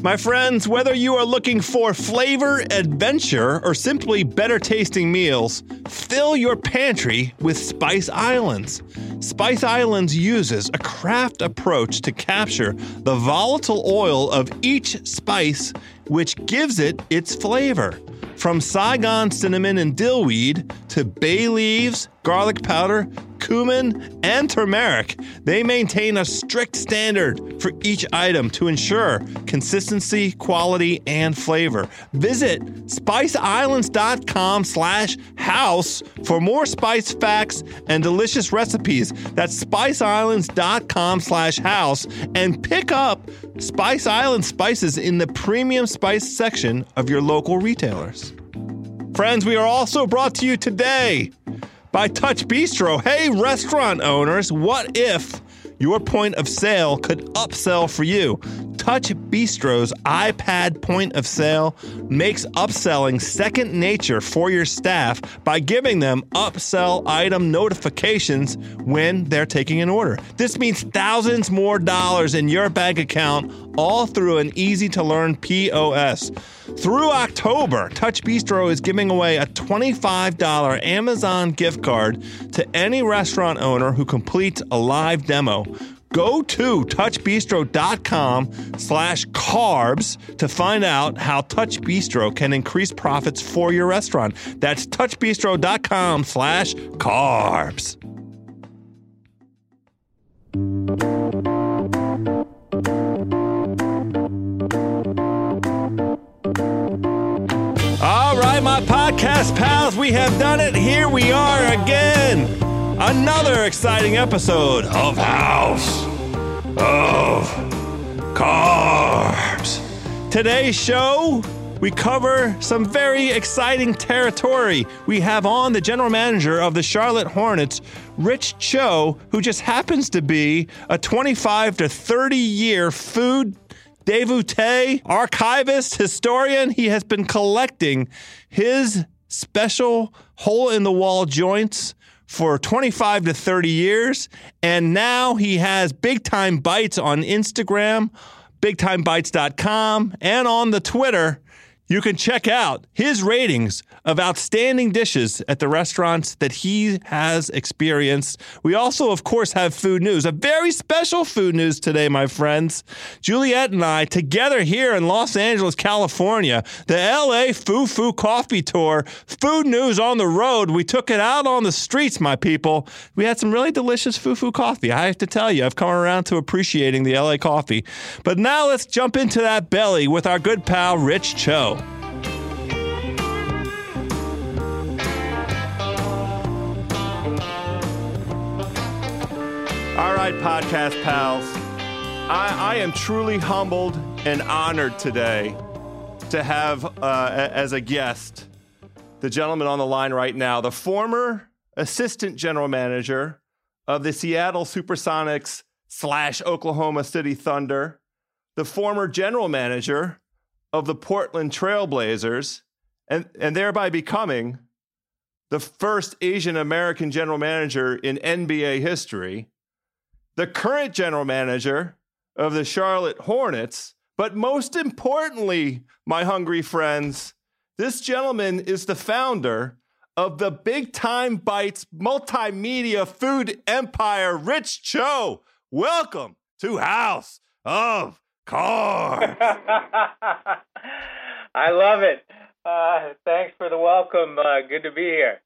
My friends, whether you are looking for flavor, adventure, or simply better tasting meals, fill your pantry with Spice Islands. Spice Islands uses a craft approach to capture the volatile oil of each spice, which gives it its flavor. From Saigon cinnamon and dillweed to bay leaves, garlic powder, cumin, and turmeric, they maintain a strict standard for each item to ensure consistency, quality, and flavor. Visit spiceislands.com slash house for more spice facts and delicious recipes. That's spiceislands.com slash house and pick up Spice Island spices in the premium spice section of your local retailers. Friends, we are also brought to you today by Touch Bistro. Hey, restaurant owners, what if your point of sale could upsell for you? Touch Bistro's iPad point of sale makes upselling second nature for your staff by giving them upsell item notifications when they're taking an order. This means thousands more dollars in your bank account, all through an easy to learn POS. Through October, Touch Bistro is giving away a $25 Amazon gift card to any restaurant owner who completes a live demo. Go to touchbistro.com slash carbs to find out how Touch Bistro can increase profits for your restaurant. That's touchbistro.com slash carbs. All right, my podcast pals, we have done it. Here we are again. Another exciting episode of House of Carbs. Today's show, we cover some very exciting territory. We have on the general manager of the Charlotte Hornets, Rich Cho, who just happens to be a 25 to 30 year food devotee, archivist, historian. He has been collecting his special hole in the wall joints for 25 to 30 years. And now he has Big Time Bites on Instagram, bigtimebites.com, and on the Twitter. You can check out his ratings of outstanding dishes at the restaurants that he has experienced. We also, of course, have food news, a very special food news today, my friends. Juliet and I, together here in Los Angeles, California, the LA Foo Foo Coffee Tour, food news on the road. We took it out on the streets, my people. We had some really delicious Foo Foo coffee. I have to tell you, I've come around to appreciating the LA coffee. But now let's jump into that belly with our good pal, Rich Cho. Right, podcast pals. I, I, am truly humbled and honored today to have uh, as a guest the gentleman on the line right now, the former assistant general manager of the Seattle Supersonics slash Oklahoma City Thunder, the former general manager of the Portland Trailblazers, and, and thereby becoming the first Asian American general manager in NBA history the current general manager of the Charlotte Hornets. But most importantly, my hungry friends, this gentleman is the founder of the Big Time Bites multimedia food empire, Rich Cho. Welcome to House of Carbs. I love it. Uh, thanks for the welcome. Uh, good to be here.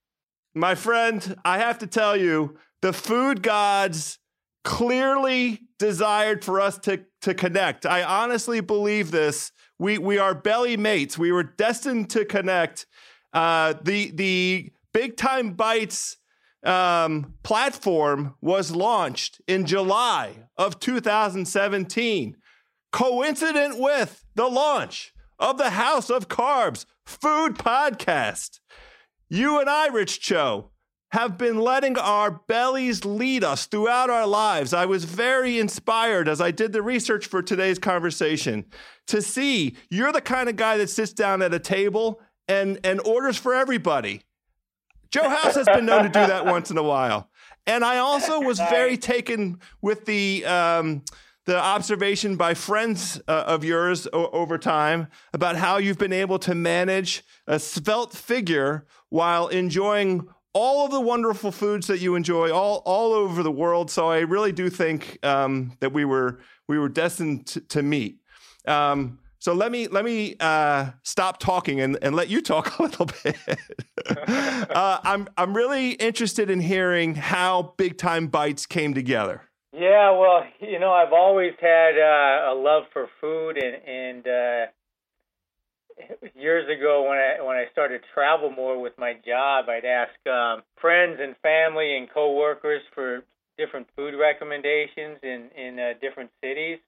My friend, I have to tell you, the food gods clearly desired for us to to connect. I honestly believe this. We we are belly mates. We were destined to connect. Uh, the the big time bites um, platform was launched in July of 2017, coincident with the launch of the House of Carbs food podcast. You and I, Rich Cho, have been letting our bellies lead us throughout our lives. I was very inspired as I did the research for today's conversation to see you're the kind of guy that sits down at a table and, and orders for everybody. Joe House has been known to do that once in a while. And I also was very taken with the um, the observation by friends uh, of yours o- over time about how you've been able to manage a svelte figure while enjoying all of the wonderful foods that you enjoy all all over the world. So I really do think um, that we were we were destined to, to meet. Um, so let me let me uh, stop talking and, and let you talk a little bit. uh, I'm I'm really interested in hearing how Big Time Bites came together. Yeah, well, you know, I've always had uh, a love for food, and and uh, years ago when I when I started to travel more with my job, I'd ask um, friends and family and coworkers for different food recommendations in in uh, different cities,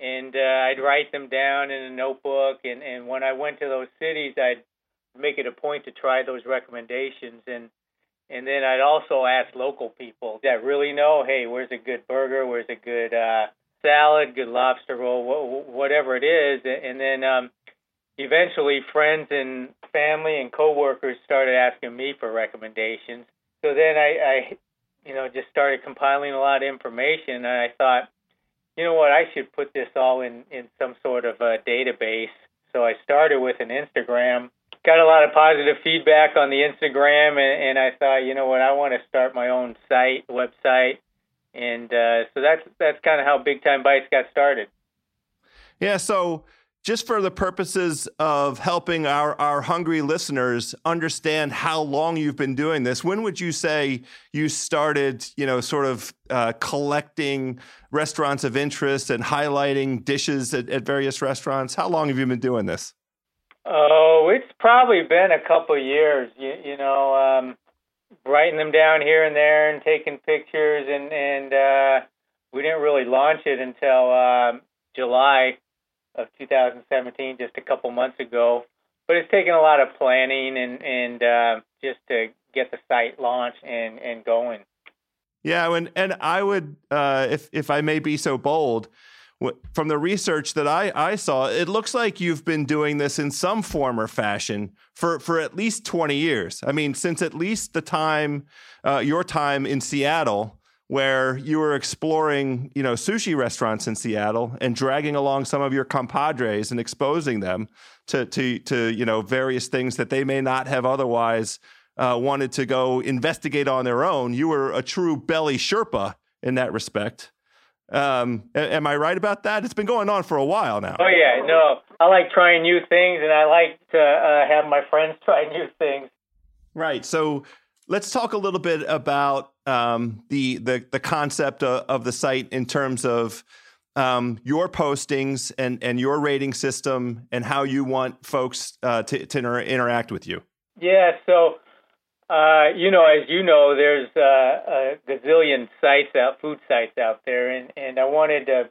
and uh, I'd write them down in a notebook. And and when I went to those cities, I'd make it a point to try those recommendations and. And then I'd also ask local people that really know, hey, where's a good burger? Where's a good uh, salad? Good lobster roll? Wh- whatever it is. And then um, eventually friends and family and coworkers started asking me for recommendations. So then I, I you know, just started compiling a lot of information and I thought, you know what, I should put this all in, in some sort of a database. So I started with an Instagram, got a lot of positive feedback on the Instagram and, and I thought, you know what, I want to start my own site, website. And uh, so that's that's kind of how Big Time Bites got started. Yeah, so just for the purposes of helping our, our hungry listeners understand how long you've been doing this, when would you say you started, you know, sort of uh, collecting restaurants of interest and highlighting dishes at, at, various restaurants? How long have you been doing this? Oh, it's probably been a couple years. You, you know, um, writing them down here and there and taking pictures, and and uh, we didn't really launch it until um, July of 2017, just a couple months ago. But it's taken a lot of planning and and uh, just to get the site launched and and going. Yeah, and and I would, uh, if if I may be so bold, from the research that I, I saw, it looks like you've been doing this in some form or fashion for, for at least 20 years. I mean, since at least the time, uh, your time in Seattle, where you were exploring, you know, sushi restaurants in Seattle and dragging along some of your compadres and exposing them to to to you know various things that they may not have otherwise uh, wanted to go investigate on their own. You were a true belly Sherpa in that respect. Um, am I right about that? It's been going on for a while now. Oh yeah, no, I like trying new things, and I like to uh, have my friends try new things. Right. So let's talk a little bit about um, the, the the concept of, of, the site in terms of um, your postings and and your rating system and how you want folks uh, to, to inter- interact with you. Yeah, so uh, you know, as you know, there's uh, a gazillion sites out, food sites out there, and and I wanted to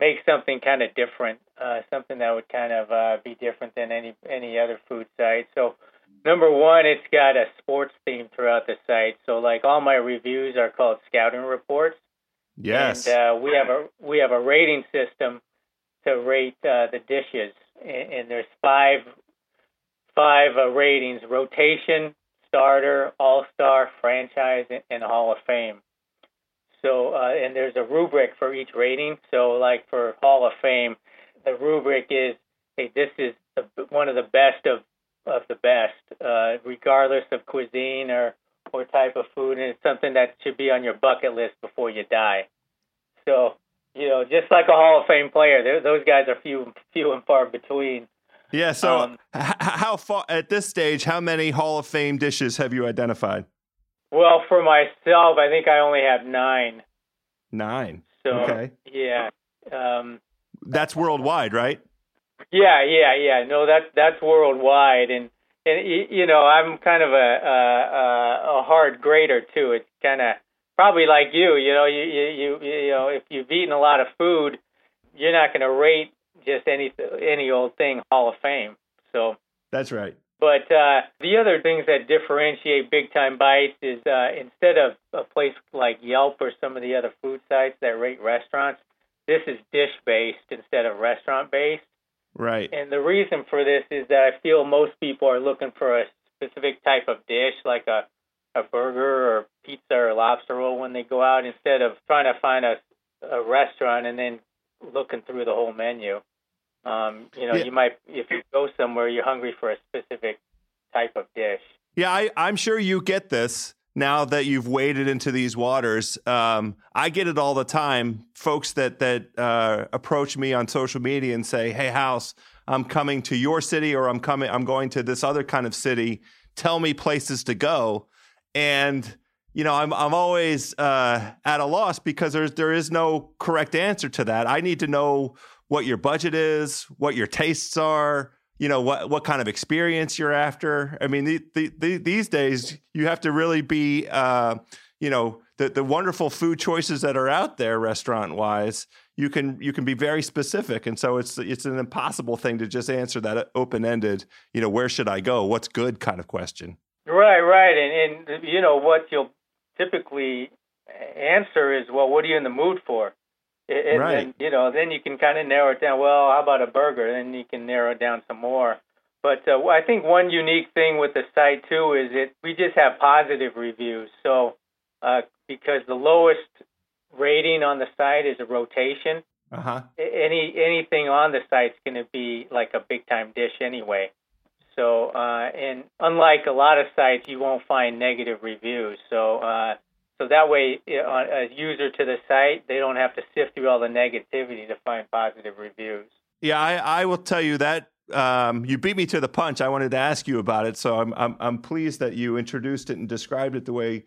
make something kind of different, uh, something that would kind of uh, be different than any any other food site. So Number one, it's got a sports theme throughout the site. So like all my reviews are called scouting reports. Yes. And uh, we have a we have a rating system to rate uh, the dishes, and, and, there's five five uh, ratings: rotation, starter, all star, franchise, and, and, Hall of Fame. So uh, and there's a rubric for each rating. So like for Hall of Fame, the rubric is, hey, this is the, one of the best of of the best, uh, regardless of cuisine or or type of food, and it's something that should be on your bucket list before you die. So, you know, just like a Hall of Fame player, those guys are few few and far between. Yeah. So, um, how far at this stage? How many Hall of Fame dishes have you identified? Well, for myself, I think I only have nine. Nine. So, okay. Yeah. Um, That's worldwide, right? Yeah, yeah, yeah. No, that's that's worldwide, and and you know I'm kind of a a, a hard grader too. It's kind of probably like you. You know, you you you know if you've eaten a lot of food, you're not going to rate just any any old thing Hall of Fame. So that's right. But uh, the other things that differentiate Big Time Bites is uh, instead of a place like Yelp or some of the other food sites that rate restaurants, this is dish based instead of restaurant based. Right. And the reason for this is that I feel most people are looking for a specific type of dish, like a a burger or pizza or lobster roll when they go out, instead of trying to find a a restaurant and then looking through the whole menu. Um, you know, Yeah. you might if you go somewhere, you're hungry for a specific type of dish. Yeah, I, I'm sure you get this now that you've waded into these waters. Um, I get it all the time. Folks that that uh, approach me on social media and say, "Hey, House, I'm coming to your city, or I'm coming, I'm going to this other kind of city. Tell me places to go." And you know, I'm I'm always uh, at a loss because there's there is no correct answer to that. I need to know what your budget is, what your tastes are, you know what what kind of experience you're after. I mean, the, the, the, these days you have to really be, uh, you know, the the wonderful food choices that are out there restaurant wise. You can you can be very specific, and so it's it's an impossible thing to just answer that open ended. You know, where should I go? What's good? Kind of question. Right, right, and and you know what you'll typically answer is, well, what are you in the mood for? And Right. then, you know, then you can kind of narrow it down. Well, how about a burger? Then you can narrow it down some more. But uh, I think one unique thing with the site too is that we just have positive reviews. So uh, because the lowest rating on the site is a rotation, Uh huh. any anything on the site's going to be like a big time dish anyway. So, uh, and unlike a lot of sites, you won't find negative reviews. So, uh, so that way, a user to the site, they don't have to sift through all the negativity to find positive reviews. Yeah, I, I will tell you that um, you beat me to the punch. I wanted to ask you about it, so I'm, I'm I'm pleased that you introduced it and described it the way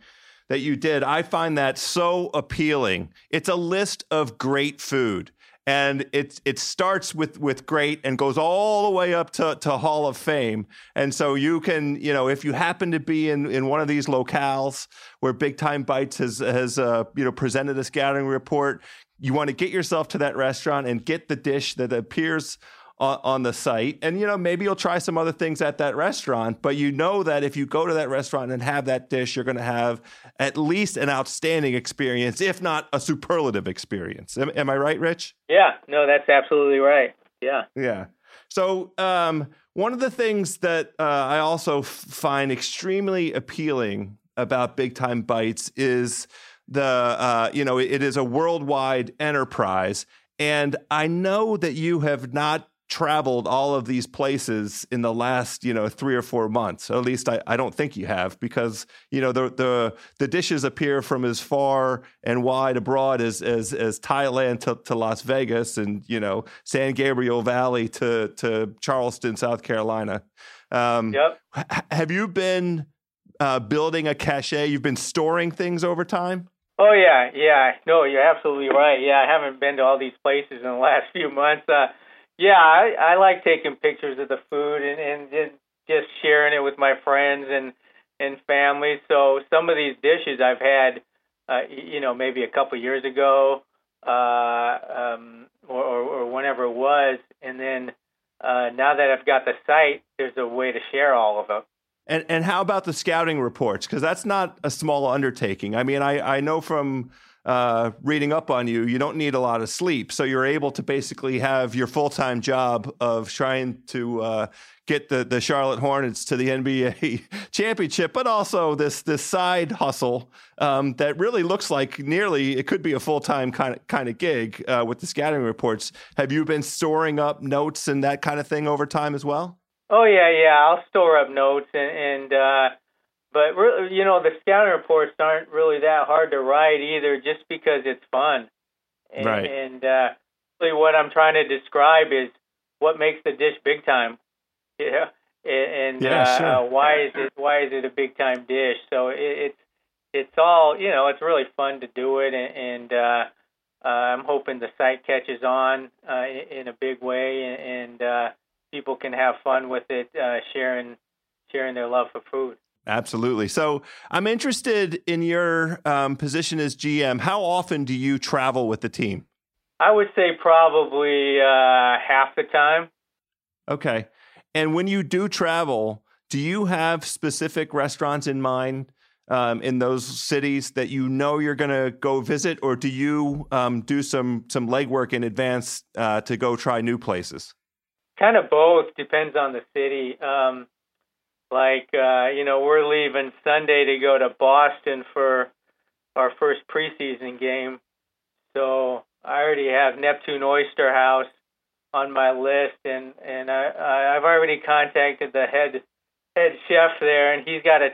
that you did. I find that so appealing. It's a list of great food, and it it starts with with great and goes all the way up to, to Hall of Fame. And so you can, you know, if you happen to be in, in one of these locales where Big Time Bites has has uh, you know presented a scouting report, you want to get yourself to that restaurant and get the dish that appears on, on the site. And, you know, maybe you'll try some other things at that restaurant, but you know that if you go to that restaurant and have that dish, you're going to have at least an outstanding experience, if not a superlative experience. Am, am I right, Rich? Yeah, no, that's absolutely right. Yeah. Yeah. So, um, one of the things that uh, I also f- find extremely appealing about Big Time Bites is the, uh, you know, it is a worldwide enterprise. And I know that you have not traveled all of these places in the last you know three or four months at least I, I don't think you have because you know the the the dishes appear from as far and wide abroad as as, as Thailand to, to Las Vegas and you know San Gabriel Valley to to Charleston South Carolina um, Yep. h- have you been uh, building a cachet you've been storing things over time Oh yeah, yeah. No, you're absolutely right. Yeah, I haven't been to all these places in the last few months. Uh, yeah, I, I like taking pictures of the food and, and just, just sharing it with my friends and and family. So some of these dishes I've had, uh, you know, maybe a couple years ago, uh, um, or, or, or whenever it was, and then uh, now that I've got the site, there's a way to share all of them. And and how about the scouting reports? Because that's not a small undertaking. I mean, I I know from uh, reading up on you, you don't need a lot of sleep, so you're able to basically have your full time job of trying to uh, get the the Charlotte Hornets to the NBA championship, but also this this side hustle um, that really looks like nearly it could be a full time kind of kind of gig uh, with the scouting reports. Have you been storing up notes and that kind of thing over time as well? Oh yeah, yeah. I'll store up notes and, and uh, but really, you know, the scouting reports aren't really that hard to write either, just because it's fun. And, Right. And uh, really, what I'm trying to describe is what makes the dish big time. Yeah. And, and Yeah, uh, sure. uh, why is it why is it a big time dish? So it, it's it's all you know. It's really fun to do it, and, and uh, uh, I'm hoping the site catches on uh, in, in a big way, and, and uh, people can have fun with it, uh, sharing sharing their love for food. Absolutely. So I'm interested in your um, position as GM. How often do you travel with the team? I would say probably uh, half the time. Okay. And when you do travel, do you have specific restaurants in mind um, in those cities that you know you're going to go visit, or do you um, do some some legwork in advance uh, to go try new places? Kind of both. Depends on the city. Um, like uh, you know, we're leaving Sunday to go to Boston for our first preseason game. So I already have Neptune Oyster House on my list, and and I, I've already contacted the head head chef there, and he's got a.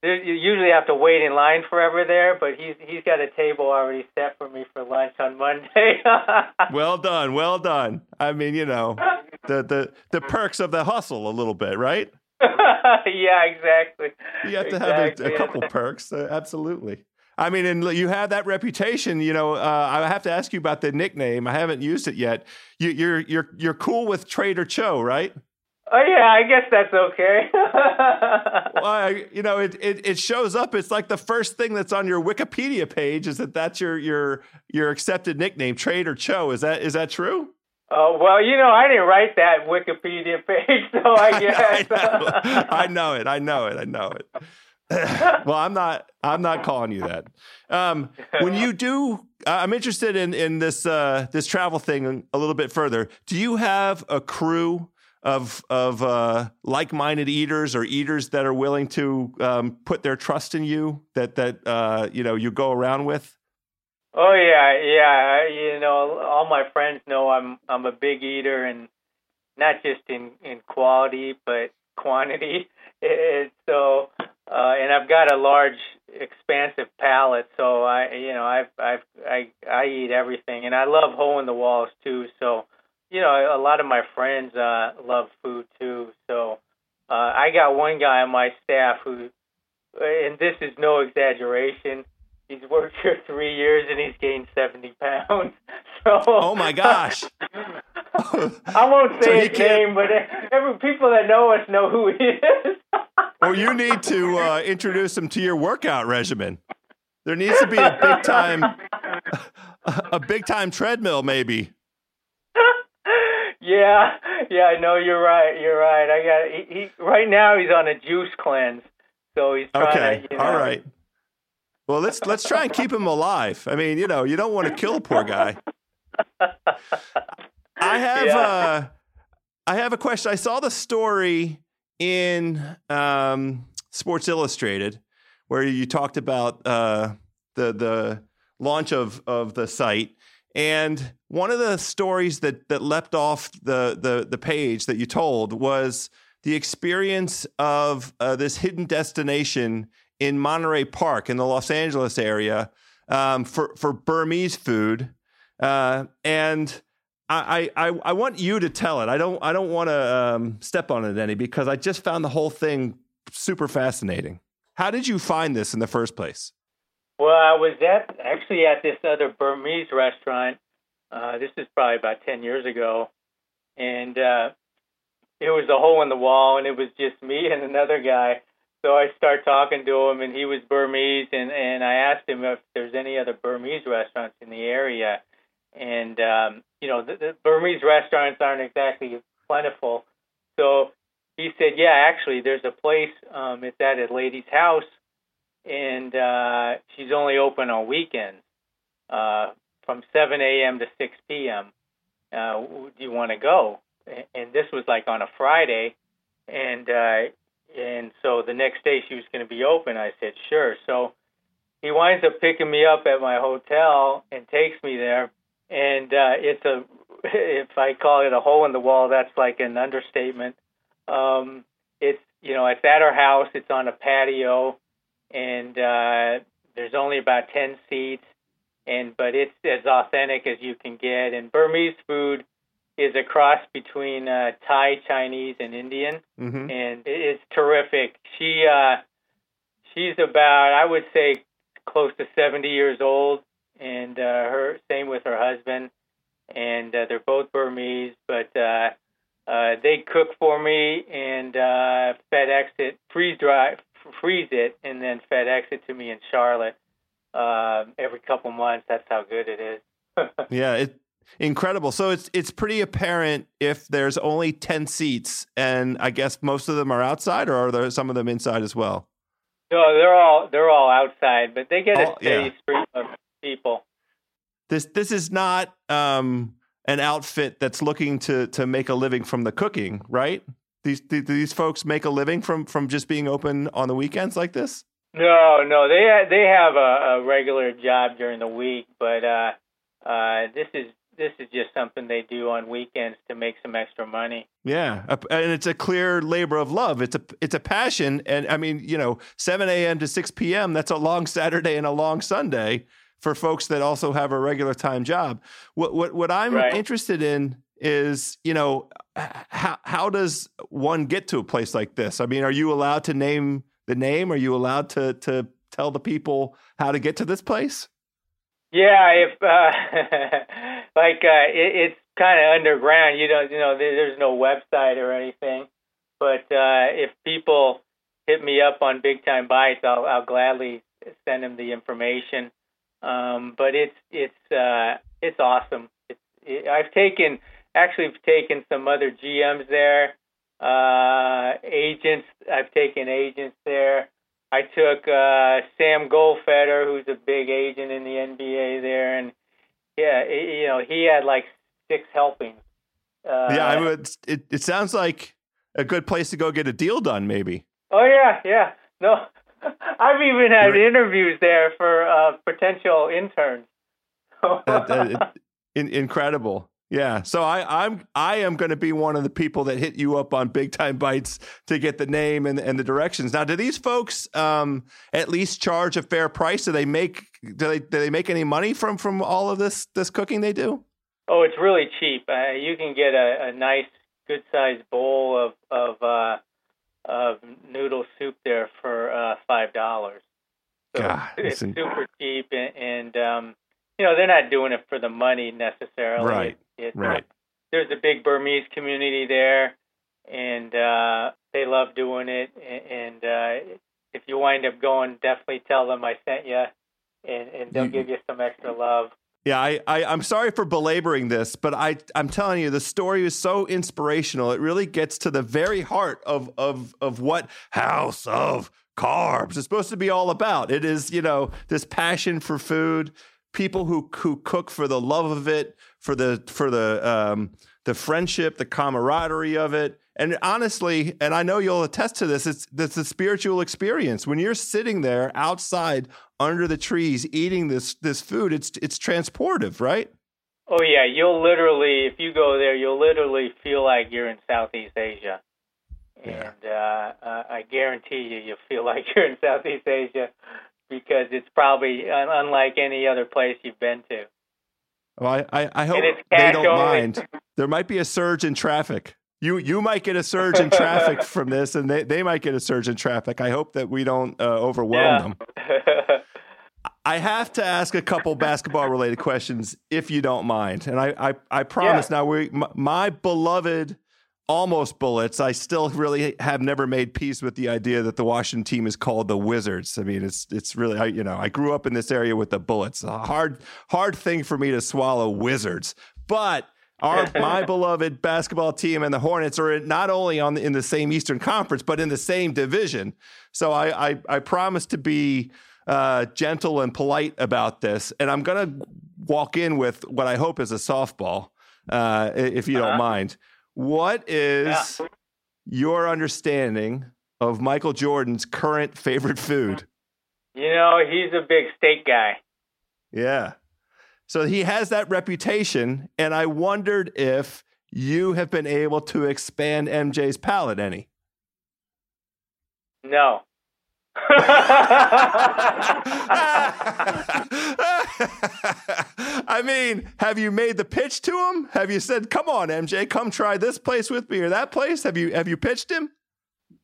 You usually have to wait in line forever there, but he's he's got a table already set for me for lunch on Monday. well done, well done. I mean, you know, the the the perks of the hustle a little bit, right? yeah, exactly. You have to exactly. have a, a couple perks, uh, absolutely. I mean, and you have that reputation. You know, uh, I have to ask you about the nickname. I haven't used it yet. You, you're you're you're cool with Trader Cho, right? Oh yeah, I guess that's okay. well, I, you know, it, it it shows up. It's like the first thing that's on your Wikipedia page is that that's your your your accepted nickname, Trader Cho. Is that is that true? Oh well, you know, I didn't write that Wikipedia page, so I guess I know, I know it. I know it. I know it. well, I'm not. I'm not calling you that. Um, when you do, I'm interested in in this uh, this travel thing a little bit further. Do you have a crew of of uh, like minded eaters or eaters that are willing to um, put their trust in you that that uh, you know you go around with? Oh yeah, yeah. You know, all my friends know I'm I'm a big eater, and not just in in quality but quantity. It, so uh, and I've got a large, expansive palate, so I, you know, I've, I've, I, I eat everything, and I love hole in the walls too. So, you know, a lot of my friends uh, love food too. So, uh, I got one guy on my staff who, and this is no exaggeration, he's worked here three years and he's gained seventy pounds. So, oh my gosh. I won't say so his name, but every people that know us know who he is. well, you need to uh, introduce him to your workout regimen. There needs to be a big time, a big time treadmill, maybe. yeah, yeah, I know you're right. You're right. I got he, he right now. He's on a juice cleanse, so he's okay. To, you know, All right. Well, let's let's try and keep him alive. I mean, you know, you don't want to kill a poor guy. I have yeah. uh, I have a question. I saw the story in um, Sports Illustrated where you talked about uh, the the launch of of the site, and one of the stories that that leapt off the the the page that you told was the experience of uh, this hidden destination in Monterey Park in the Los Angeles area um, for for Burmese food, uh, and I, I, I want you to tell it. I don't I don't want to um, step on it any because I just found the whole thing super fascinating. How did you find this in the first place? Well, I was at actually at this other Burmese restaurant. Uh, this is probably about ten years ago, and uh, it was a hole in the wall, and it was just me and another guy. So I start talking to him, and he was Burmese, and and I asked him if there's any other Burmese restaurants in the area and um, you know the, the Burmese restaurants aren't exactly plentiful. So he said, "Yeah, actually, there's a place. Um, it's at a lady's house, and uh, she's only open on weekends uh, from 7 a.m. to 6 p.m. Uh, do you want to go?" And this was like on a Friday, and uh, and so the next day she was going to be open. I said, "Sure." So he winds up picking me up at my hotel and takes me there and uh, it's a if I call it a hole in the wall, that's like an understatement. Um, it's you know it's at our house. It's on a patio, and uh, there's only about ten seats, and but it's as authentic as you can get. And Burmese food is a cross between uh, Thai, Chinese, and Indian, mm-hmm. and it's terrific. She uh, she's about I would say close to 70 years old and uh, her same with her husband, and uh, they're both Burmese, but uh, uh, they cook for me and uh, FedEx it, freeze dry, freeze it, and then FedEx it to me in Charlotte uh, every couple months. That's how good it is. yeah, it incredible. So it's it's pretty apparent if there's only ten seats, and I guess most of them are outside, or are there some of them inside as well? No, they're all they're all outside, but they get a steady yeah. stream of people. This this is not um, an outfit that's looking to to make a living from the cooking, right? These these folks make a living from from just being open on the weekends like this. No, no, they they have a, a regular job during the week, but uh, uh, this is this is just something they do on weekends to make some extra money. Yeah, and it's a clear labor of love. It's a it's a passion, and I mean, you know, seven a.m. to six p.m. That's a long Saturday and a long Sunday for folks that also have a regular time job. What what what I'm right. interested in is, you know, how how does one get to a place like this? I mean, are you allowed to name the name? Are you allowed to to tell the people how to get to this place? Yeah, if uh, like uh, it, it's kind of underground, you don't, you know, there's no website or anything. But uh, if people hit me up on Big Time Bites, I'll, I'll gladly send them the information. Um, but it's it's uh, it's awesome. It's, it, I've taken actually taken some other GMs there, uh, agents. I've taken agents there. I took uh, Sam Goldfeder, who's a big agent in the NBA there, and yeah, it, you know, he had like six helpings. Uh, yeah, I would. It, it sounds like a good place to go get a deal done, maybe. Oh yeah, yeah. No, I've even had You're... interviews there for uh, potential interns. in, incredible. Yeah. So I, I'm I am going to be one of the people that hit you up on big time bites to get the name and, and the directions. Now, do these folks um, at least charge a fair price? Do they make do they do they make any money from from all of this this cooking they do? Oh, it's really cheap. Uh, you can get a, a nice, good sized bowl of of uh, of noodle soup there for uh, five dollars. So God, it's super cheap, and, and um, you know they're not doing it for the money necessarily. Right it, right. There's a big Burmese community there, and uh, they love doing it. And uh, if you wind up going, definitely tell them I sent you, and, and they'll give you some extra love. Yeah, I, I am sorry for belaboring this, but I I'm telling you the story is so inspirational. It really gets to the very heart of of of what House of Carbs is supposed to be all about. It is you know this passion for food, people who who cook for the love of it, for the for the um, the friendship, the camaraderie of it. And honestly, and I know you'll attest to this, it's it's a spiritual experience. When you're sitting there outside under the trees eating this this food, it's it's transportive, right? Oh yeah, you'll literally if you go there, you'll literally feel like you're in Southeast Asia. Yeah. And uh, uh, I guarantee you, you'll feel like you're in Southeast Asia because it's probably unlike any other place you've been to. Well, I, I, hope they don't only. mind. There might be a surge in traffic. You you might get a surge in traffic from this, and they, they might get a surge in traffic. I hope that we don't uh, overwhelm yeah. them. I have to ask a couple basketball related questions, if you don't mind. And I I, I promise. Yeah. Now we my, my beloved almost bullets. I still really have never made peace with the idea that the Washington team is called the Wizards. I mean, it's it's really I, you know I grew up in this area with the Bullets. A hard hard thing for me to swallow Wizards, but. Our my beloved basketball team and the Hornets are not only on the, in the same Eastern Conference, but in the same division. So I I, I promise to be uh, gentle and polite about this, and I'm going to walk in with what I hope is a softball, uh, if you don't uh-huh. mind. What is yeah. your understanding of Michael Jordan's current favorite food? You know, he's a big steak guy. Yeah. So he has that reputation. And I wondered if you have been able to expand MJ's palate any. No. I mean, have you made the pitch to him? Have you said, "Come on, MJ, come try this place with me or that place"? Have you have you pitched him?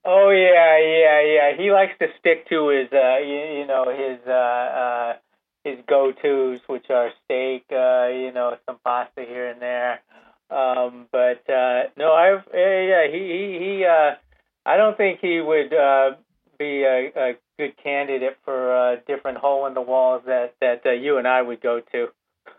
Oh yeah, yeah, yeah. He likes to stick to his, uh, you, you know, his uh, uh, his go-tos, which are steak, uh, you know, some pasta here and there. Um, but uh, no, I've yeah, he he, he uh, I don't think he would uh, be a, a good candidate for a different hole in the walls that that uh, you and I would go to.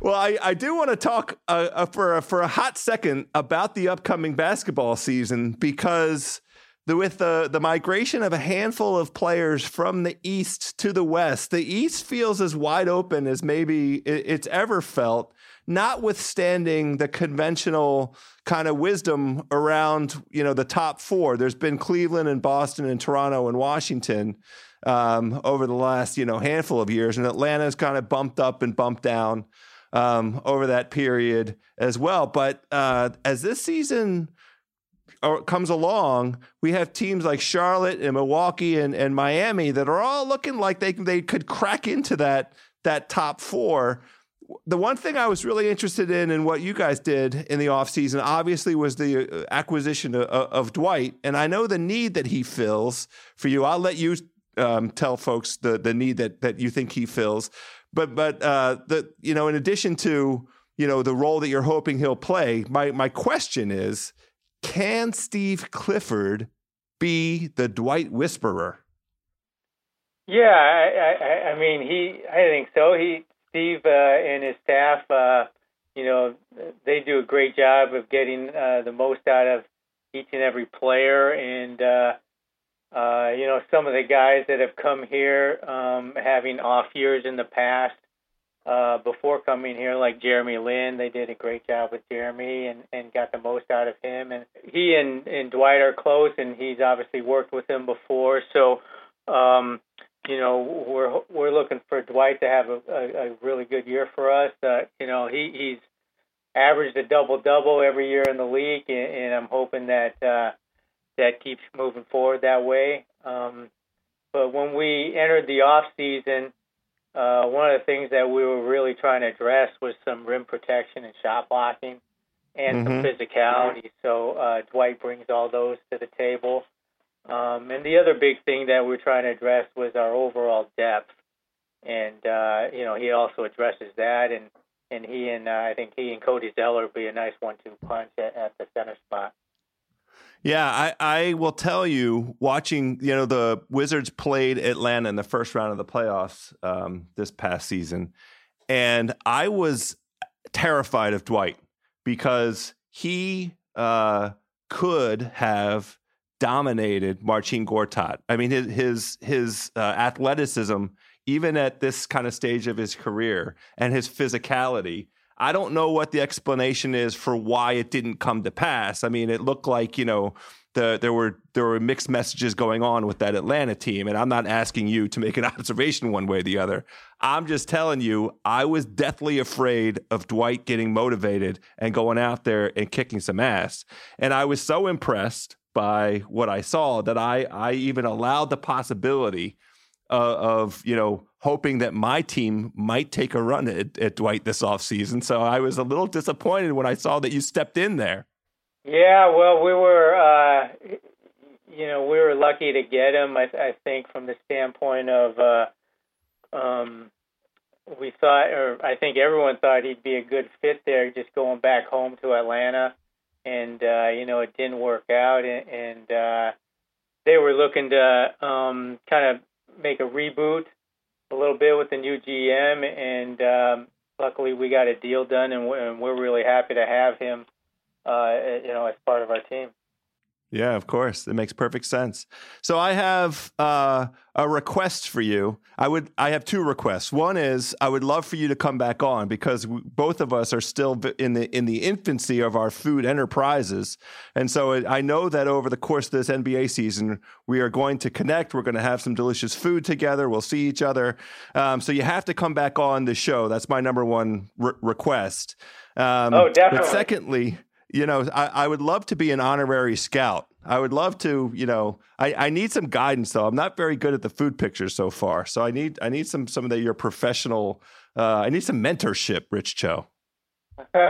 well, I, I do want to talk uh, uh, for a, for a hot second about the upcoming basketball season because the, with the the migration of a handful of players from the east to the west, the east feels as wide open as maybe it's ever felt. notwithstanding the conventional kind of wisdom around you know the top four. There's been Cleveland and Boston and Toronto and Washington um, over the last you know handful of years, and Atlanta's kind of bumped up and bumped down um, over that period as well. But uh, as this season comes along, we have teams like Charlotte and Milwaukee and, and Miami that are all looking like they they could crack into that that top four. The one thing I was really interested in and in what you guys did in the offseason obviously was the uh, acquisition of, of, Dwight. And I know the need that he fills for you. I'll let you um, tell folks the, the need that, that you think he fills. But, but uh, the, you know, in addition to, you know, the role that you're hoping he'll play, my, my question is, can Steve Clifford be the Dwight Whisperer? Yeah, I, I, I mean, he, I think so. He, Steve, uh, and his staff, uh, you know, they do a great job of getting uh, the most out of each and every player, and uh, uh, you know, some of the guys that have come here, um, having off years in the past, uh, before coming here, like Jeremy Lin. They did a great job with Jeremy and, and got the most out of him. And he and, and Dwight are close, and he's obviously worked with him before. So, um, you know, we're we're looking for Dwight to have a, a, a really good year for us. Uh, you know, he he's averaged a double double every year in the league, and, and I'm hoping that uh, that keeps moving forward that way. Um, but when we entered the off season uh, one of the things that we were really trying to address was some rim protection and shot blocking and mm-hmm. some physicality. So uh, Dwight brings all those to the table. Um, and the other big thing that we're trying to address was our overall depth. And, uh, you know, he also addresses that. And, and he and uh, I think he and Cody Zeller would be a nice one two punch at, at the center spot. Yeah, I, I will tell you, watching, you know, the Wizards played Atlanta in the first round of the playoffs um, this past season. And I was terrified of Dwight because he uh, could have dominated Marcin Gortat. I mean, his his, his uh, athleticism, even at this kind of stage of his career, and his physicality I don't know what the explanation is for why it didn't come to pass. I mean, it looked like, you know, the, there were there were mixed messages going on with that Atlanta team, and I'm not asking you to make an observation one way or the other. I'm just telling you, I was deathly afraid of Dwight getting motivated and going out there and kicking some ass, and I was so impressed by what I saw that I I even allowed the possibility uh, of you know hoping that my team might take a run at, at Dwight this offseason. So I was a little disappointed when I saw that you stepped in there. Yeah, well, we were, uh, you know, we were lucky to get him. I, I think from the standpoint of, uh, um, we thought, or I think everyone thought he'd be a good fit there, just going back home to Atlanta, and uh, you know, it didn't work out, and, and uh, they were looking to um, kind of make a reboot a little bit with the new GM, and um, luckily we got a deal done, and we're, really happy to have him, uh, you know, as part of our team. Yeah, of course. It makes perfect sense. So I have uh, a request for you. I would I have two requests. One is I would love for you to come back on because we, both of us are still in the in the infancy of our food enterprises. And so it, I know that over the course of this NBA season, we are going to connect. We're going to have some delicious food together. We'll see each other. Um, so you have to come back on the show. That's my number one re- request. Um, oh, definitely. But secondly, you know, I, I would love to be an honorary scout. I would love to, you know, I, I need some guidance though. I'm not very good at the food pictures so far. So I need I need some some of the, your professional uh, I need some mentorship, Rich Cho. I'm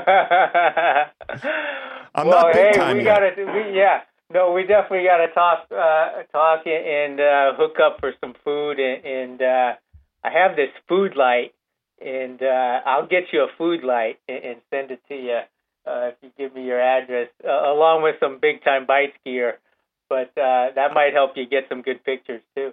well, not big hey, time we gotta we, yeah. No, we definitely got to talk, uh, talk and uh, hook up for some food. And, and uh, I have this food light, and uh, I'll get you a food light and, and send it to you uh, if you give me your address, uh, along with some big time bites gear. But uh, that might help you get some good pictures too.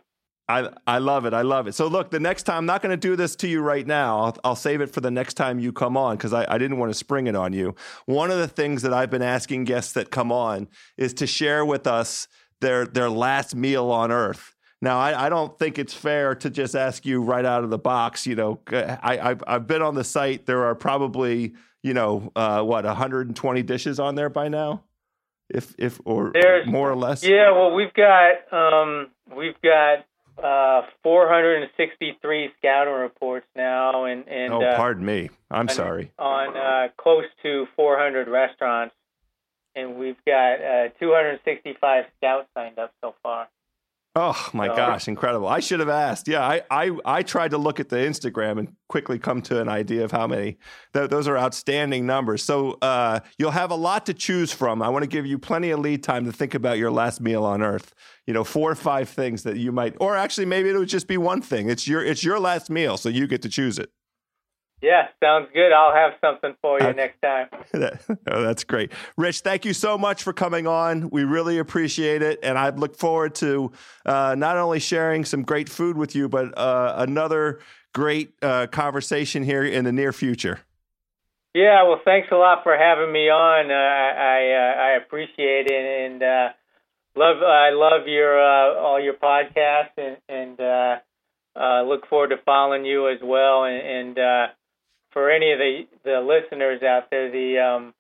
I, I love it. I love it. So look, the next time I'm not going to do this to you right now. I'll, I'll save it for the next time you come on because I, I didn't want to spring it on you. One of the things that I've been asking guests that come on is to share with us their their last meal on Earth. Now, I, I, don't think it's fair to just ask you right out of the box. You know, I, I've, I've been on the site. There are probably you know, uh, what 120 dishes on there by now, if if or There's- more or less. Yeah, well, we've got um, we've got uh, 463 scouting reports now, and and oh, uh, pardon me. I'm on- sorry. on uh, close to 400 restaurants, and we've got uh, 265 scouts signed up so far. Oh my So- gosh, incredible! I should have asked. Yeah, I, I I tried to look at the Instagram and quickly come to an idea of how many. Th- those are outstanding numbers. So uh, you'll have a lot to choose from. I want to give you plenty of lead time to think about your last meal on Earth. You know, four or five things that you might, or actually maybe it would just be one thing. It's your it's your last meal, so you get to choose it. Yeah, sounds good. I'll have something for you Uh, next time. That- oh, that's great. Rich, thank you so much for coming on. We really appreciate it. And I look forward to uh, not only sharing some great food with you, but uh, another great uh, conversation here in the near future. Yeah, well, thanks a lot for having me on. Uh, I uh, I appreciate it, and uh, love I love your uh, all your podcasts, and and uh, uh, look forward to following you as well. And, and uh, for any of the the listeners out there, the um,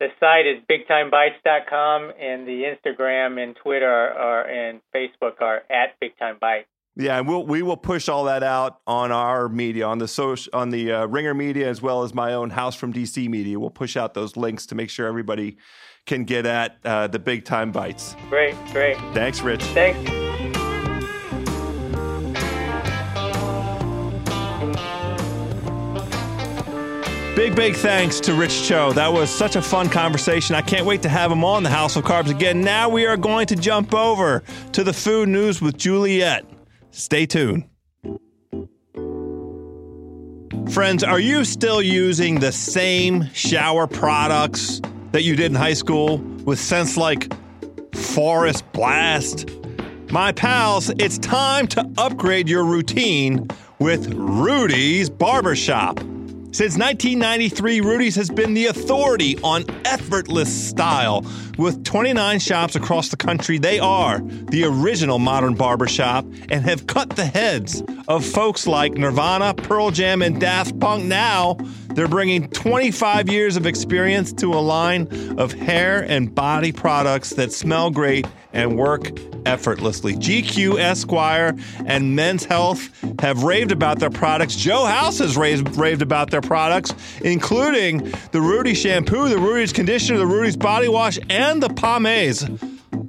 the site is bigtimebites.com, and the Instagram and Twitter are, are and Facebook are at Big Time Bites. Yeah, and we'll we will push all that out on our media, on the social, on the uh, Ringer media, as well as my own House from DC media. We'll push out those links to make sure everybody can get at uh, the big time bites. Great, great. Thanks, Rich. Thanks. Big, big thanks to Rich Cho. That was such a fun conversation. I can't wait to have him on the House of Carbs again. Now we are going to jump over to the food news with Juliet. Stay tuned. Friends, are you still using the same shower products that you did in high school with scents like Forest Blast? My pals, it's time to upgrade your routine with Rudy's Barbershop. Since 1993, Rudy's has been the authority on effortless style. With 29 shops across the country, they are the original modern barbershop and have cut the heads of folks like Nirvana, Pearl Jam, and Daft Punk. Now, they're bringing 25 years of experience to a line of hair and body products that smell great and work effortlessly. GQ, Esquire, and Men's Health have raved about their products. Joe House has raved, raved about their products, including the Rudy shampoo, the Rudy's conditioner, the Rudy's body wash, and the pomades.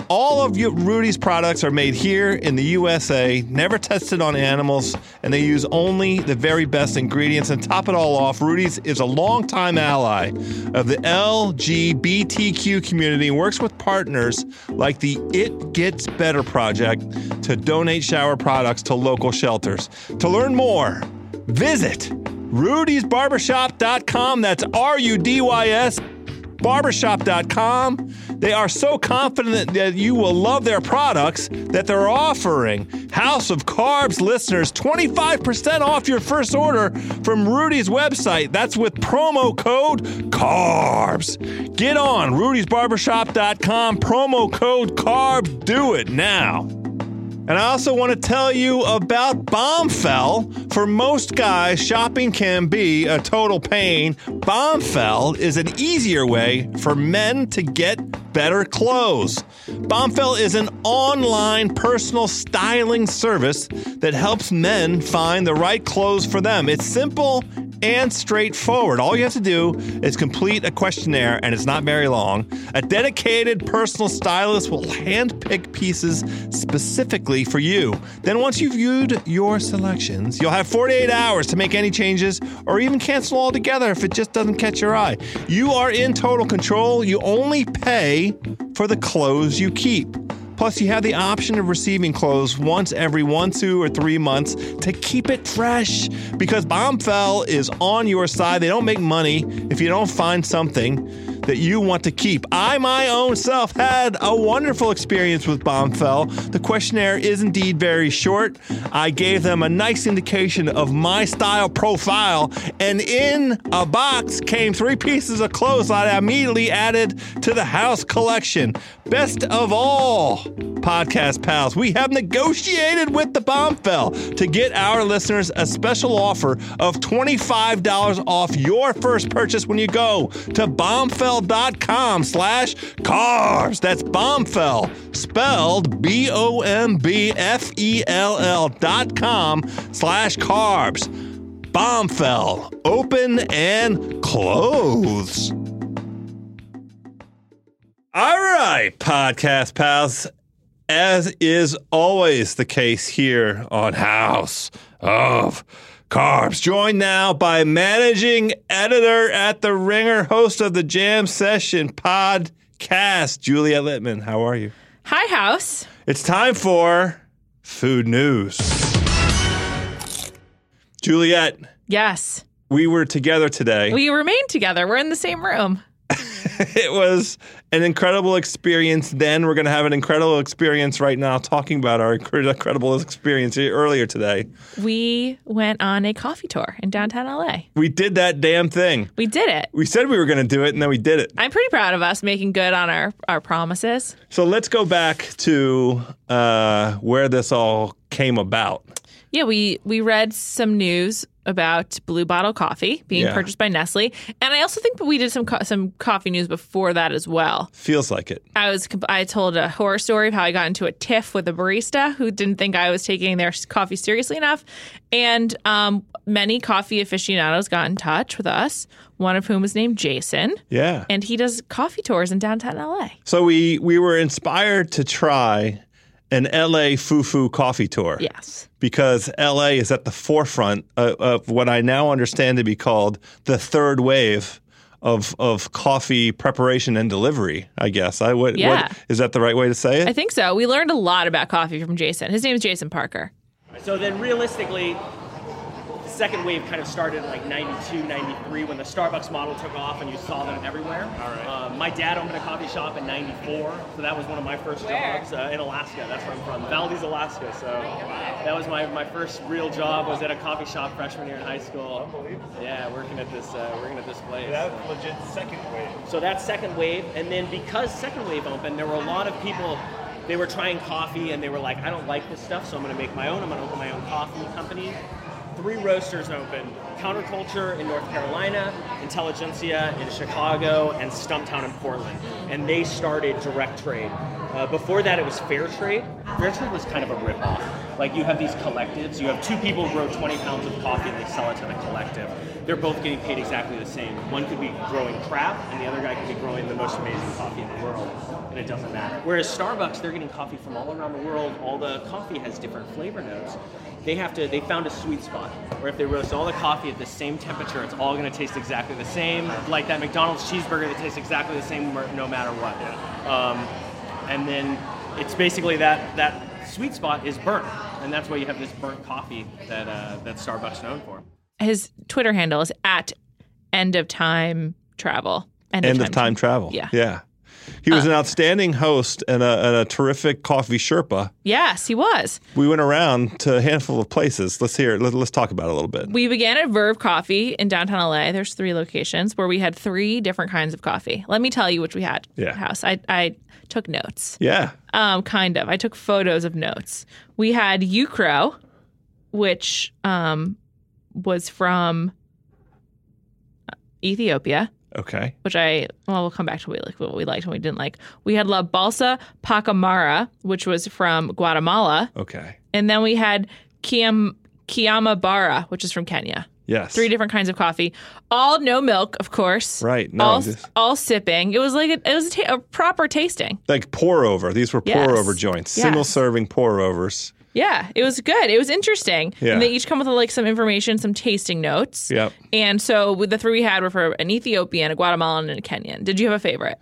All of Rudy's products are made here in the USA, never tested on animals, and they use only the very best ingredients. And top it all off, Rudy's is a longtime ally of the LGBTQ community and works with partners like the It Gets Better Project to donate shower products to local shelters. To learn more, visit rudysbarbershop.com. That's R U D Y S barbershop.com. They are so confident that you will love their products that they're offering House of Carbs listeners 25% off your first order from Rudy's website. That's with promo code CARBS. Get on rudysbarbershop.com, promo code CARBS. Do it now. And I also want to tell you about Bombfell. For most guys, shopping can be a total pain. Bombfell is an easier way for men to get better clothes. Bombfell is an online personal styling service that helps men find the right clothes for them. It's simple and straightforward. All you have to do is complete a questionnaire, and it's not very long. A dedicated personal stylist will handpick pieces specifically for you. Then, once you've viewed your selections, you'll have 48 hours to make any changes or even cancel altogether if it just doesn't catch your eye. You are in total control. You only pay for the clothes you keep. Plus, you have the option of receiving clothes once every one, two, or three months to keep it fresh. Because Bombfell is on your side. They don't make money if you don't find something that you want to keep. I, my own self, had a wonderful experience with Bombfell. The questionnaire is indeed very short. I gave them a nice indication of my style profile, and in a box came three pieces of clothes that I immediately added to the house collection. Best of all, podcast pals, we have negotiated with the Bombfell to get our listeners a special offer of $25 off your first purchase when you go to bombfell.com slash carbs. That's Bombfell, spelled B-O-M-B-F-E-L-L dot com slash carbs. Bombfell, open and close. All right, podcast pals. As is always the case here on House of Carbs, joined now by managing editor at The Ringer, host of the Jam Session podcast, Juliet Litman. How are you? Hi, House. It's time for food news. Juliet, Yes. we were together today. We remain together. We're in the same room. it was an incredible experience then. We're going to have an incredible experience right now talking about our incredible experience earlier today. We went on a coffee tour in downtown LA. We did that damn thing. We did it. We said we were going to do it and then we did it. I'm pretty proud of us making good on our, our promises. So let's go back to uh, where this all came about. Yeah, we we read some news about Blue Bottle Coffee being Yeah. purchased by Nestle, and I also think we did some co- some coffee news before that as well. Feels like it. I was I told a horror story of how I got into a tiff with a barista who didn't think I was taking their coffee seriously enough, and um, many coffee aficionados got in touch with us. One of whom was named Jason, Yeah. and he does coffee tours in downtown LA. So we we were inspired to try an LA Fufu coffee tour. Yes, because LA is at the forefront of, of what I now understand to be called the third wave of of coffee preparation and delivery. I guess I would. Yeah. What, is that the right way to say it? I think so. We learned a lot about coffee from Jason. His name is Jason Parker. So then realistically, the second wave kind of started in like 92, 93 when the Starbucks model took off and you saw them everywhere. All right. Um, my dad opened a coffee shop in 94, so that was one of my first jobs uh, in Alaska. That's where I'm from, Valdez, Alaska. So that was my, my first real job was at a coffee shop freshman year in high school. Yeah, working at this uh, working at this place. That's legit second wave. So that's second wave, and then because second wave opened, there were a lot of people. They were trying coffee, and they were like, "I don't like this stuff, so I'm going to make my own. I'm going to open my own coffee company." Three roasters opened: Counterculture in North Carolina, Intelligentsia in Chicago, and Stumptown in Portland. And they started direct trade. Uh, before that, it was fair trade. Fair trade was kind of a ripoff. Like you have these collectives. You have two people grow 20 pounds of coffee, and they sell it to the collective. They're both getting paid exactly the same. One could be growing crap, and the other guy could be growing the most amazing coffee in the world, and it doesn't matter. Whereas Starbucks, they're getting coffee from all around the world. All the coffee has different flavor notes. They have to. They found a sweet spot where if they roast all the coffee at the same temperature, it's all going to taste exactly the same. Like that McDonald's cheeseburger that tastes exactly the same no matter what. Um, and then it's basically that that sweet spot is burnt, and that's why you have this burnt coffee that uh, that Starbucks known for. His Twitter handle is at end of time travel. End of time travel. Yeah. Yeah. He was an outstanding host and a, and a terrific coffee Sherpa. Yes, he was. We went around to a handful of places. Let's hear. Let, let's talk about it a little bit. We began at Verve Coffee in downtown LA. There's three locations where we had three different kinds of coffee. Let me tell you which we had. Yeah. House. I, I took notes. Yeah. Um, kind of. I took photos of notes. We had Ukro, which um, was from Ethiopia, Okay. which I well we'll come back to what we, like, what we liked and we didn't like. We had La Bolsa Pacamara, which was from Guatemala, Okay. and then we had Kiam Kiamabara, which is from Kenya. Yes. Three different kinds of coffee, all no milk, of course. Right. No, all, just- all sipping. It was like a, it was a, ta- a proper tasting. like pour over. These were Yes. pour over joints, Yes. single serving pour overs. Yeah, it was good. It was interesting. Yeah. And they each come with like some information, some tasting notes. Yep. And so with the three we had were for an Ethiopian, a Guatemalan, and a Kenyan. Did you have a favorite?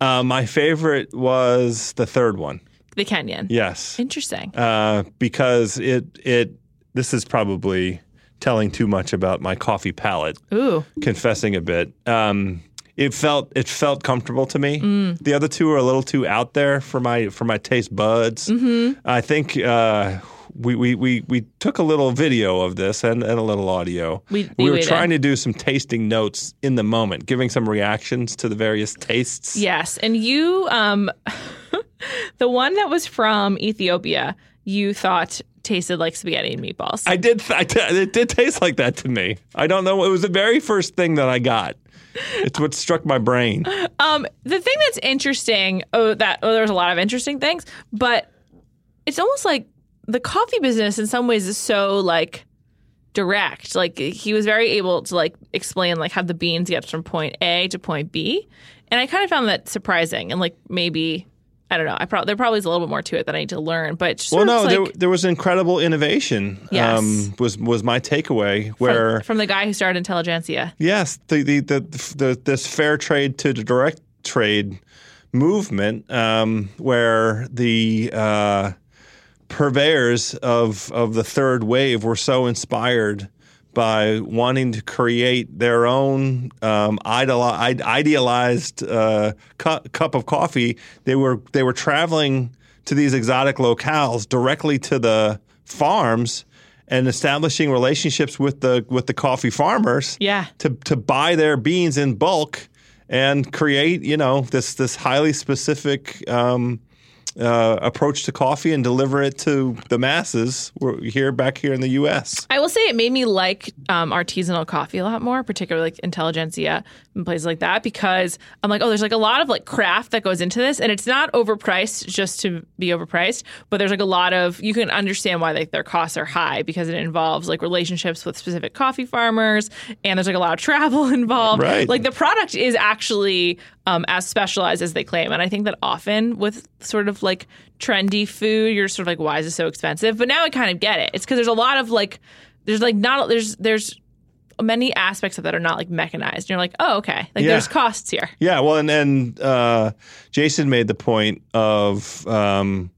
Uh, my favorite was the third one. The Kenyan. Yes. Interesting. uh, because it it this is probably telling too much about my coffee palate. Ooh. Confessing a bit, um, it felt it felt comfortable to me. Mm. The other two are a little too out there for my for my taste buds. Mm-hmm. I think uh, we, we we we took a little video of this and, and a little audio. We- we we were trying to do some tasting notes in the moment, giving some reactions to the various tastes. Yes, and you, um, the one that was from Ethiopia, you thought tasted like spaghetti and meatballs. I did. I did- it did taste like that to me. I don't know. It was the very first thing that I got. It's what struck my brain. Um, the thing that's interesting, oh, that oh, there's a lot of interesting things, but it's almost like the coffee business in some ways is so like direct. Like he was very able to like explain like how the beans get from point A to point B, and I kind of found that surprising and like maybe. I don't know. I probably there probably is a little bit more to it that I need to learn, but Well, no, like there, there was incredible innovation. um, Yes. was was my takeaway. from, Where from the guy who started Intelligentsia. Yes, the the, the the this fair trade to direct trade movement, um, where the uh, purveyors of of the third wave were so inspired by wanting to create their own um, idealized uh, cu- cup of coffee. They were they were traveling to these exotic locales directly to the farms and establishing relationships with the with the coffee farmers Yeah. to to buy their beans in bulk and create you know this this highly specific um, uh, approach to coffee and deliver it to the masses We're here back here in the U.S. I will say it made me like um, artisanal coffee a lot more, particularly like Intelligentsia and places like that, because I'm like, oh, there's like a lot of like craft that goes into this, and it's not overpriced just to be overpriced, but there's like a lot of you can understand why like their costs are high because it involves like relationships with specific coffee farmers, and there's like a lot of travel involved. Right. Like the product is actually um, as specialized as they claim, and I think that often with sort of like trendy food, you're sort of like, why is it so expensive? But now I kind of get it. It's because there's a lot of like there's like not there's there's many aspects of that are not like mechanized. And you're like, oh, okay. Like Yeah. there's costs here. Yeah, well, and and uh, Jason made the point of um,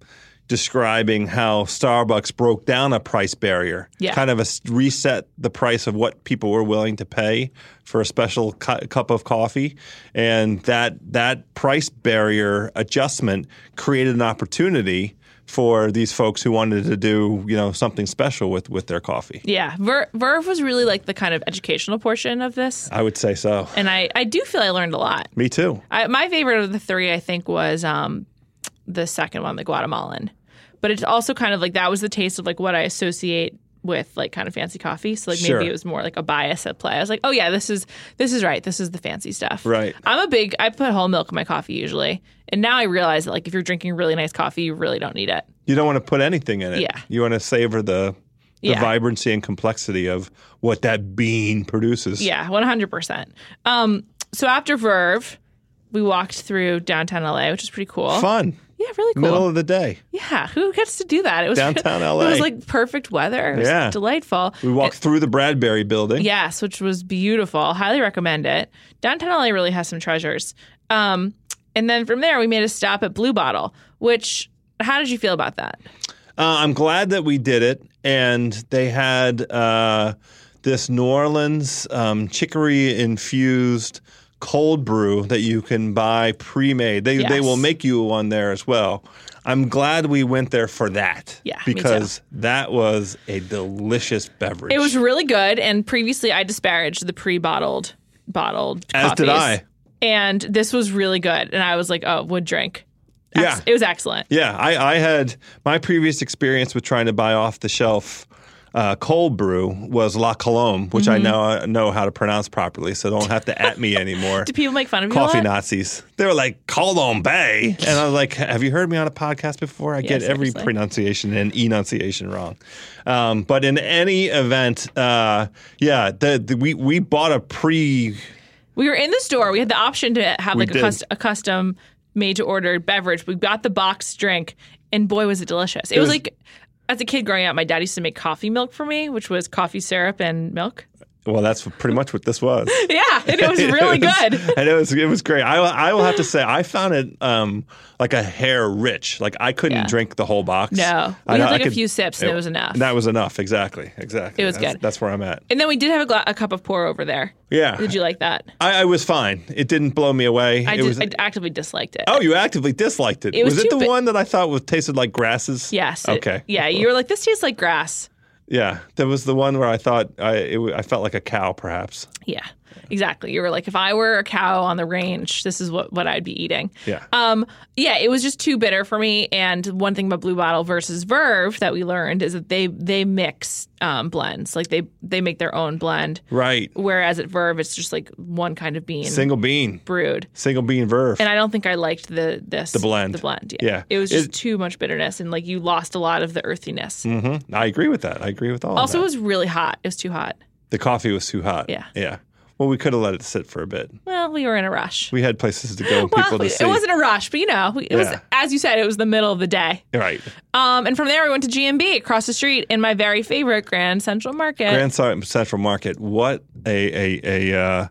describing how Starbucks broke down a price barrier, Yeah. kind of a, reset the price of what people were willing to pay for a special cu- cup of coffee, and that that price barrier adjustment created an opportunity for these folks who wanted to do you know something special with with their coffee. Yeah. Ver- Verve was really like the kind of educational portion of this. I would say so. And I, I do feel I learned a lot. Me too. I, my favorite of the three, I think, was um, the second one, the Guatemalan. But it's also kind of like that was the taste of like what I associate with like kind of fancy coffee. So like maybe Sure. it was more like a bias at play. I was like, oh yeah, this is this is right. This is the fancy stuff. Right. I'm a big. I put whole milk in my coffee usually, and now I realize that like if you're drinking really nice coffee, you really don't need it. You don't want to put anything in it. Yeah. You want to savor the the Yeah. vibrancy and complexity of what that bean produces. Yeah, one hundred percent. Um, so after Verve, we walked through downtown LA, which is pretty cool. Fun. Yeah, really cool. Middle of the day. Yeah, who gets to do that? It was Downtown LA. It was like perfect weather. It was Yeah. delightful. We walked through the Bradbury building. Yes, which was beautiful. Highly recommend it. Downtown LA really has some treasures. Um, and then from there, we made a stop at Blue Bottle. Which, how did you feel about that? Uh, I'm glad that we did it. And they had uh, this New Orleans um, chicory infused cold brew that you can buy pre made. They, they will make you one there as well. I'm glad we went there for that. Yeah. Because that was a delicious beverage. It was really good. And previously, I disparaged the pre-bottled bottled. As did. I. And this was really good. And I was like, oh, would drink. Yeah. it was excellent. Yeah, I, I had my previous experience with trying to buy off the shelf uh, cold brew was La Colombe, which Mm-hmm. I now know how to pronounce properly, so don't have to at me anymore. Do people make fun of a Coffee? Nazis. They were like Colombe Bay, and I was like, "Have you heard me on a podcast before? I get every seriously. pronunciation and enunciation wrong." Um, but in any event, uh, yeah, the, the, we we bought a pre We were in the store. We had the option to have like a, cust- a custom made to order beverage. We got the boxed drink, and boy, was it delicious! It, was, was- like, as a kid growing up, my dad used to make coffee milk for me, which was coffee syrup and milk. Well, that's pretty much what this was. Yeah, and it was really It was- good. and it was it was great. I I will have to say I found it um like a hair rich. Like I couldn't Yeah. drink the whole box. No. We I, had, I like, a could- few sips and it was enough. That was enough. Exactly. Exactly. It was That's- good. That's where I'm at. And then we did have a, gla- a cup of pour over there. Yeah. Did you like that? I, I was fine. It didn't blow me away. I, it did, was. I actively disliked it. oh, you actively disliked it. It was it the bi- one that I thought was tasted like grasses? Yes. it- Okay. yeah, you were like, this tastes like grass. Yeah. That was the one where I thought I it, I felt like a cow, perhaps. Yeah, exactly. You were like, if I were a cow on the range, this is what, what I'd be eating. Yeah. Um, yeah, it was just too bitter for me. And one thing about Blue Bottle versus Verve that we learned is that they they mix um, blends, like they they make their own blend. Right. Whereas at Verve, it's just like one kind of bean Single bean. brewed. Single bean verve. And I don't think I liked the this The blend. The blend, yeah. Yeah. It was just It- too much bitterness, and like you lost a lot of the earthiness. hmm I agree with that. I agree with all Also, it was really hot. It was too hot. the coffee was too hot. Yeah. Yeah. Well, we could have let it sit for a bit. Well, we were in a rush. We had places to go and people to see. it wasn't a rush, but you know, it was as you said, it was the middle of the day. right. Um, and from there, we went to GMB across the street in my very favorite Grand Central Market. Grand Central Market. What a a a uh,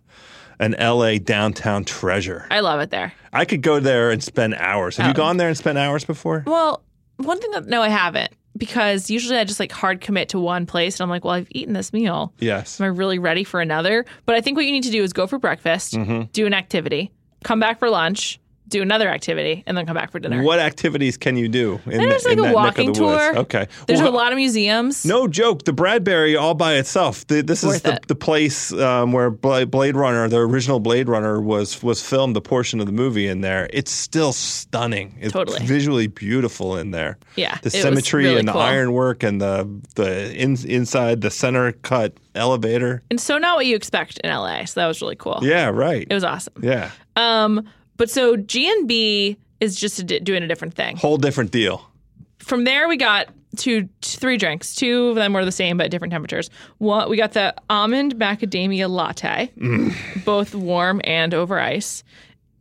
an LA downtown treasure. I love it there. I could go there and spend hours. Have you Oh. gone there and spent hours before? Well, one thing that no, I haven't because usually I just like hard commit to one place, and I'm like, well, I've eaten this meal. Yes. Am I really ready for another? But I think what you need to do is go for breakfast, Mm-hmm. do an activity, come back for lunch, do another activity, and then come back for dinner. What activities can you do in, There's the, like in a walking neck of the woods? tour. Okay. There's Well, a lot of museums. No joke. The Bradbury all by itself. The, this is the, the place um, where Blade Runner, the original Blade Runner, was was filmed. The portion of the movie in there. It's still stunning. It's Totally. visually beautiful in there. Yeah, The symmetry really and the cool. ironwork and the the in, inside the center cut elevator. And so not what you expect in LA. So that was really cool. Yeah. Right. It was awesome. yeah. Um, but so G and B is just a di- doing a different thing. Whole different deal. From there, we got two, three drinks. Two of them were the same but different temperatures. One, we got the almond macadamia latte, both warm and over ice.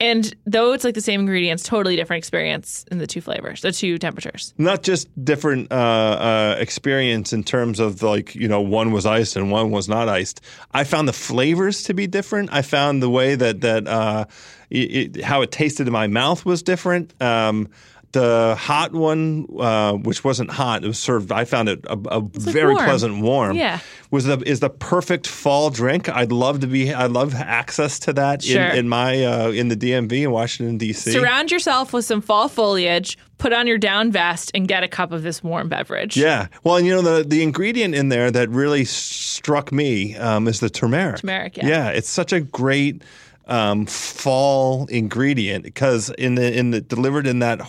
And though it's like the same ingredients, totally different experience in the two flavors, the two temperatures. not just different uh, uh, experience in terms of like you know one was iced and one was not iced. I found the flavors to be different. I found the way that that uh, it, how it tasted in my mouth was different. Um, the hot one, uh, which wasn't hot, it was served. I found it a, a very warm. pleasant warm. Yeah. was the is the perfect fall drink. I'd love to be. I'd love access to that Sure. in, in my uh, in the DMV in Washington D.C. Surround yourself with some fall foliage, put on your down vest, and get a cup of this warm beverage. Yeah. Well, and you know the the ingredient in there that really struck me um, is the turmeric. Turmeric, yeah. Yeah, it's such a great um, fall ingredient because in the in the delivered in that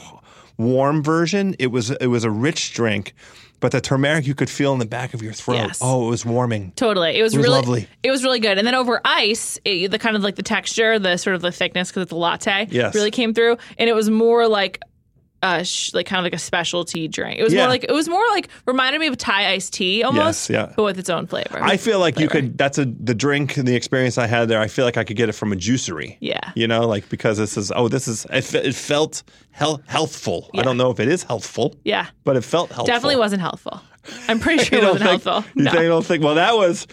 warm version, it was it was a rich drink, but the turmeric you could feel in the back of your throat. Yes. Oh, it was warming. Totally. It was, was really lovely. It was really good. And then over ice, it, the kind of like the texture, the sort of the thickness because it's a latte, Yes. really came through. And it was more like uh sh- like kind of like a specialty drink. It was Yeah. more like it was more like reminded me of Thai iced tea almost, yeah. but with its own flavor. I feel like you could. That's a the drink and the experience I had there. I feel like I could get it from a juicery. Yeah. You know, like because this is oh this is it, it felt health, healthful. I don't know if it is healthful, yeah, but it felt healthful. definitely wasn't healthful. I'm pretty sure it wasn't think, helpful. You No. think, don't think? Well, that was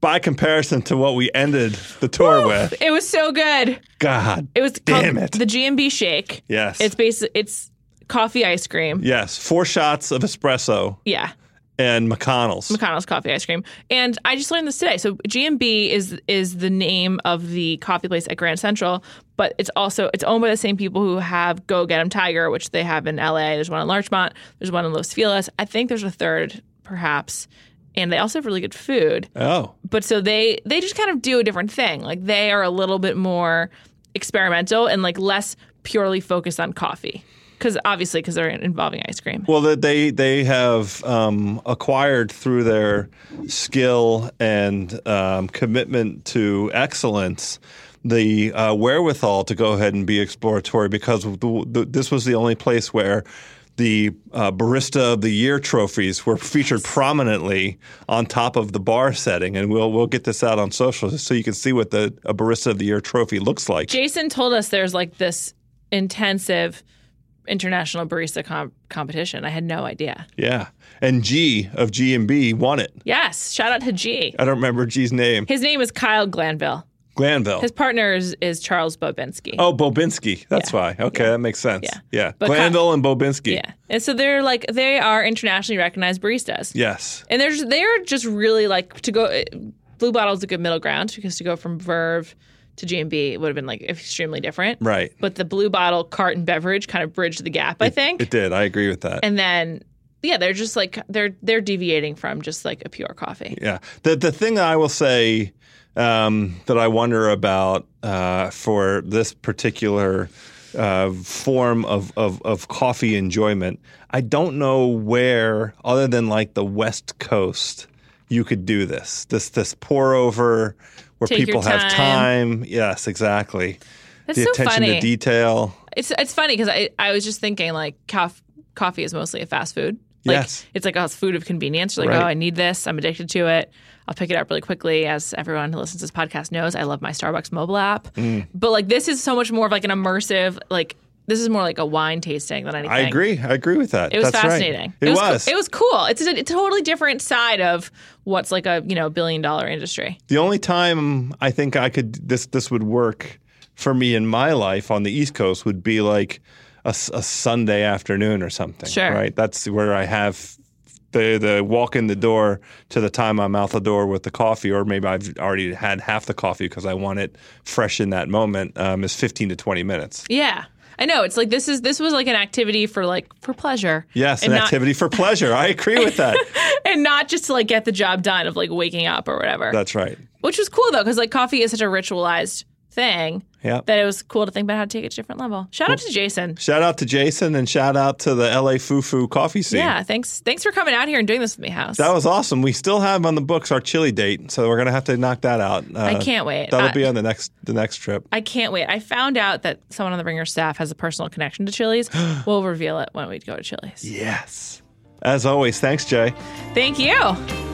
by comparison to what we ended the tour with. It was so good. God, It was Damn it. the GMB shake. yes, It's basic. It's coffee ice cream. yes. Four shots of espresso Yeah. and McConnell's. McConnell's coffee ice cream. And I just learned this today. So GMB is is the name of the coffee place at Grand Central, but it's also it's owned by the same people who have Go Get 'em Tiger, which they have in LA. There's one in Larchmont. There's one in Los Feliz. I think there's a third, perhaps. And they also have really good food. oh, But so they they just kind of do a different thing. Like they are a little bit more experimental and like less purely focused on coffee. Because obviously, because they're involving ice cream. well, they they have um, acquired through their skill and um, commitment to excellence. The uh, wherewithal to go ahead and be exploratory because the, the, this was the only place where the uh, barista of the year trophies were featured prominently on top of the bar setting, and we'll we'll get this out on social so you can see what the a barista of the year trophy looks like. Jason told us there's like this intensive international barista com- competition. I had no idea. Yeah. And G of G and B won it. Yes, shout out to G. I don't remember G's name. His name is Kyle Glanville. Glanville. His partner is, is Charles Babinski. oh, Babinski. That's Yeah. why. Okay, that makes sense. Yeah. Yeah. But Glanville and Babinski. Yeah, and so they're like they are internationally recognized baristas. Yes. and they're just, they're just really like to go. Blue Bottle's a good middle ground because to go from Verve to GMB would have been like extremely different. Right. But the Blue Bottle carton beverage kind of bridged the gap, I think. It did. I agree with that. and then yeah, they're just like they're they're deviating from just like a pure coffee. Yeah. The the thing that I will say um, that I wonder about uh, for this particular uh, form of, of of coffee enjoyment, I don't know where other than like the West Coast you could do this. This this pour over where Take people have time. time. Yes, exactly. That's the so attention funny. to detail. It's it's funny because I I was just thinking like cof- coffee is mostly a fast food. Like, Yes. It's like a food of convenience. You're like, Right. oh, I need this. I'm addicted to it. I'll pick it up really quickly. As everyone who listens to this podcast knows, I love my Starbucks mobile app. Mm. But like this is so much more of like an immersive, like this is more like a wine tasting than anything. I agree. I agree with that. It was That's right. fascinating. It, was. was. It was cool. It's a, a totally different side of what's like a you know billion dollar industry. The only time I think I could this this would work for me in my life on the East Coast would be like a Sunday afternoon or something. Sure. Right. That's where I have the the walk in the door to the time I'm out the door with the coffee, or maybe I've already had half the coffee because I want it fresh in that moment. Um, is 15 to 20 minutes. Yeah. I know. It's like this is this was like an activity for like for pleasure. Yes, an not- activity for pleasure. I agree with that. and not just to like get the job done of like waking up or whatever. That's right. Which was cool though, because like coffee is such a ritualized thing Yeah. that it was cool to think about how to take it to a different level. Shout out to Jason. Shout out to Jason and shout out to the LA Fufu coffee scene. Yeah, thanks. Thanks for coming out here and doing this with me, House. That was awesome. We still have on the books our chili date, so we're gonna have to knock that out. Uh, I can't wait. That'll I- be on the next the next trip. I can't wait. I found out that someone on the Ringer staff has a personal connection to Chili's. we'll reveal it when we go to Chili's. Yes. As always, thanks, Jay. Thank you.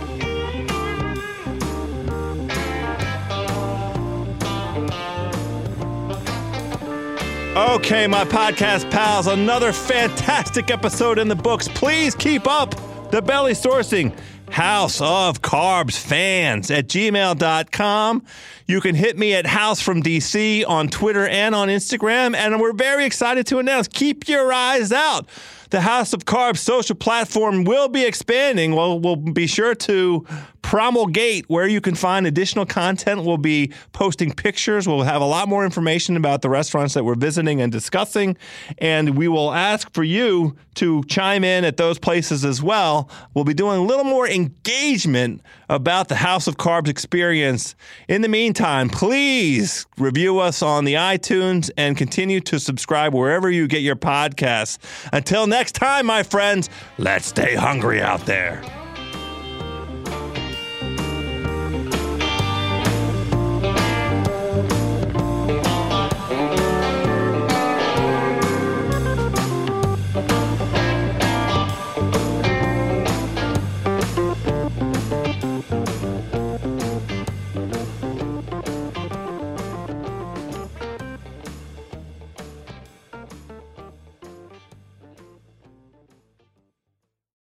Okay, my podcast pals, another fantastic episode in the books. Please keep up the belly sourcing. House of Carbs fans at gmail.com. You can hit me at House from DC on Twitter and on Instagram. And we're very excited to announce keep your eyes out. The House of Carbs social platform will be expanding. We'll, we'll be sure to promulgate where you can find additional content. We'll be posting pictures. We'll have a lot more information about the restaurants that we're visiting and discussing. And we will ask for you to chime in at those places as well. We'll be doing a little more engagement about the House of Carbs experience. In the meantime, please review us on the iTunes and continue to subscribe wherever you get your podcasts. Until next time, my friends, let's stay hungry out there.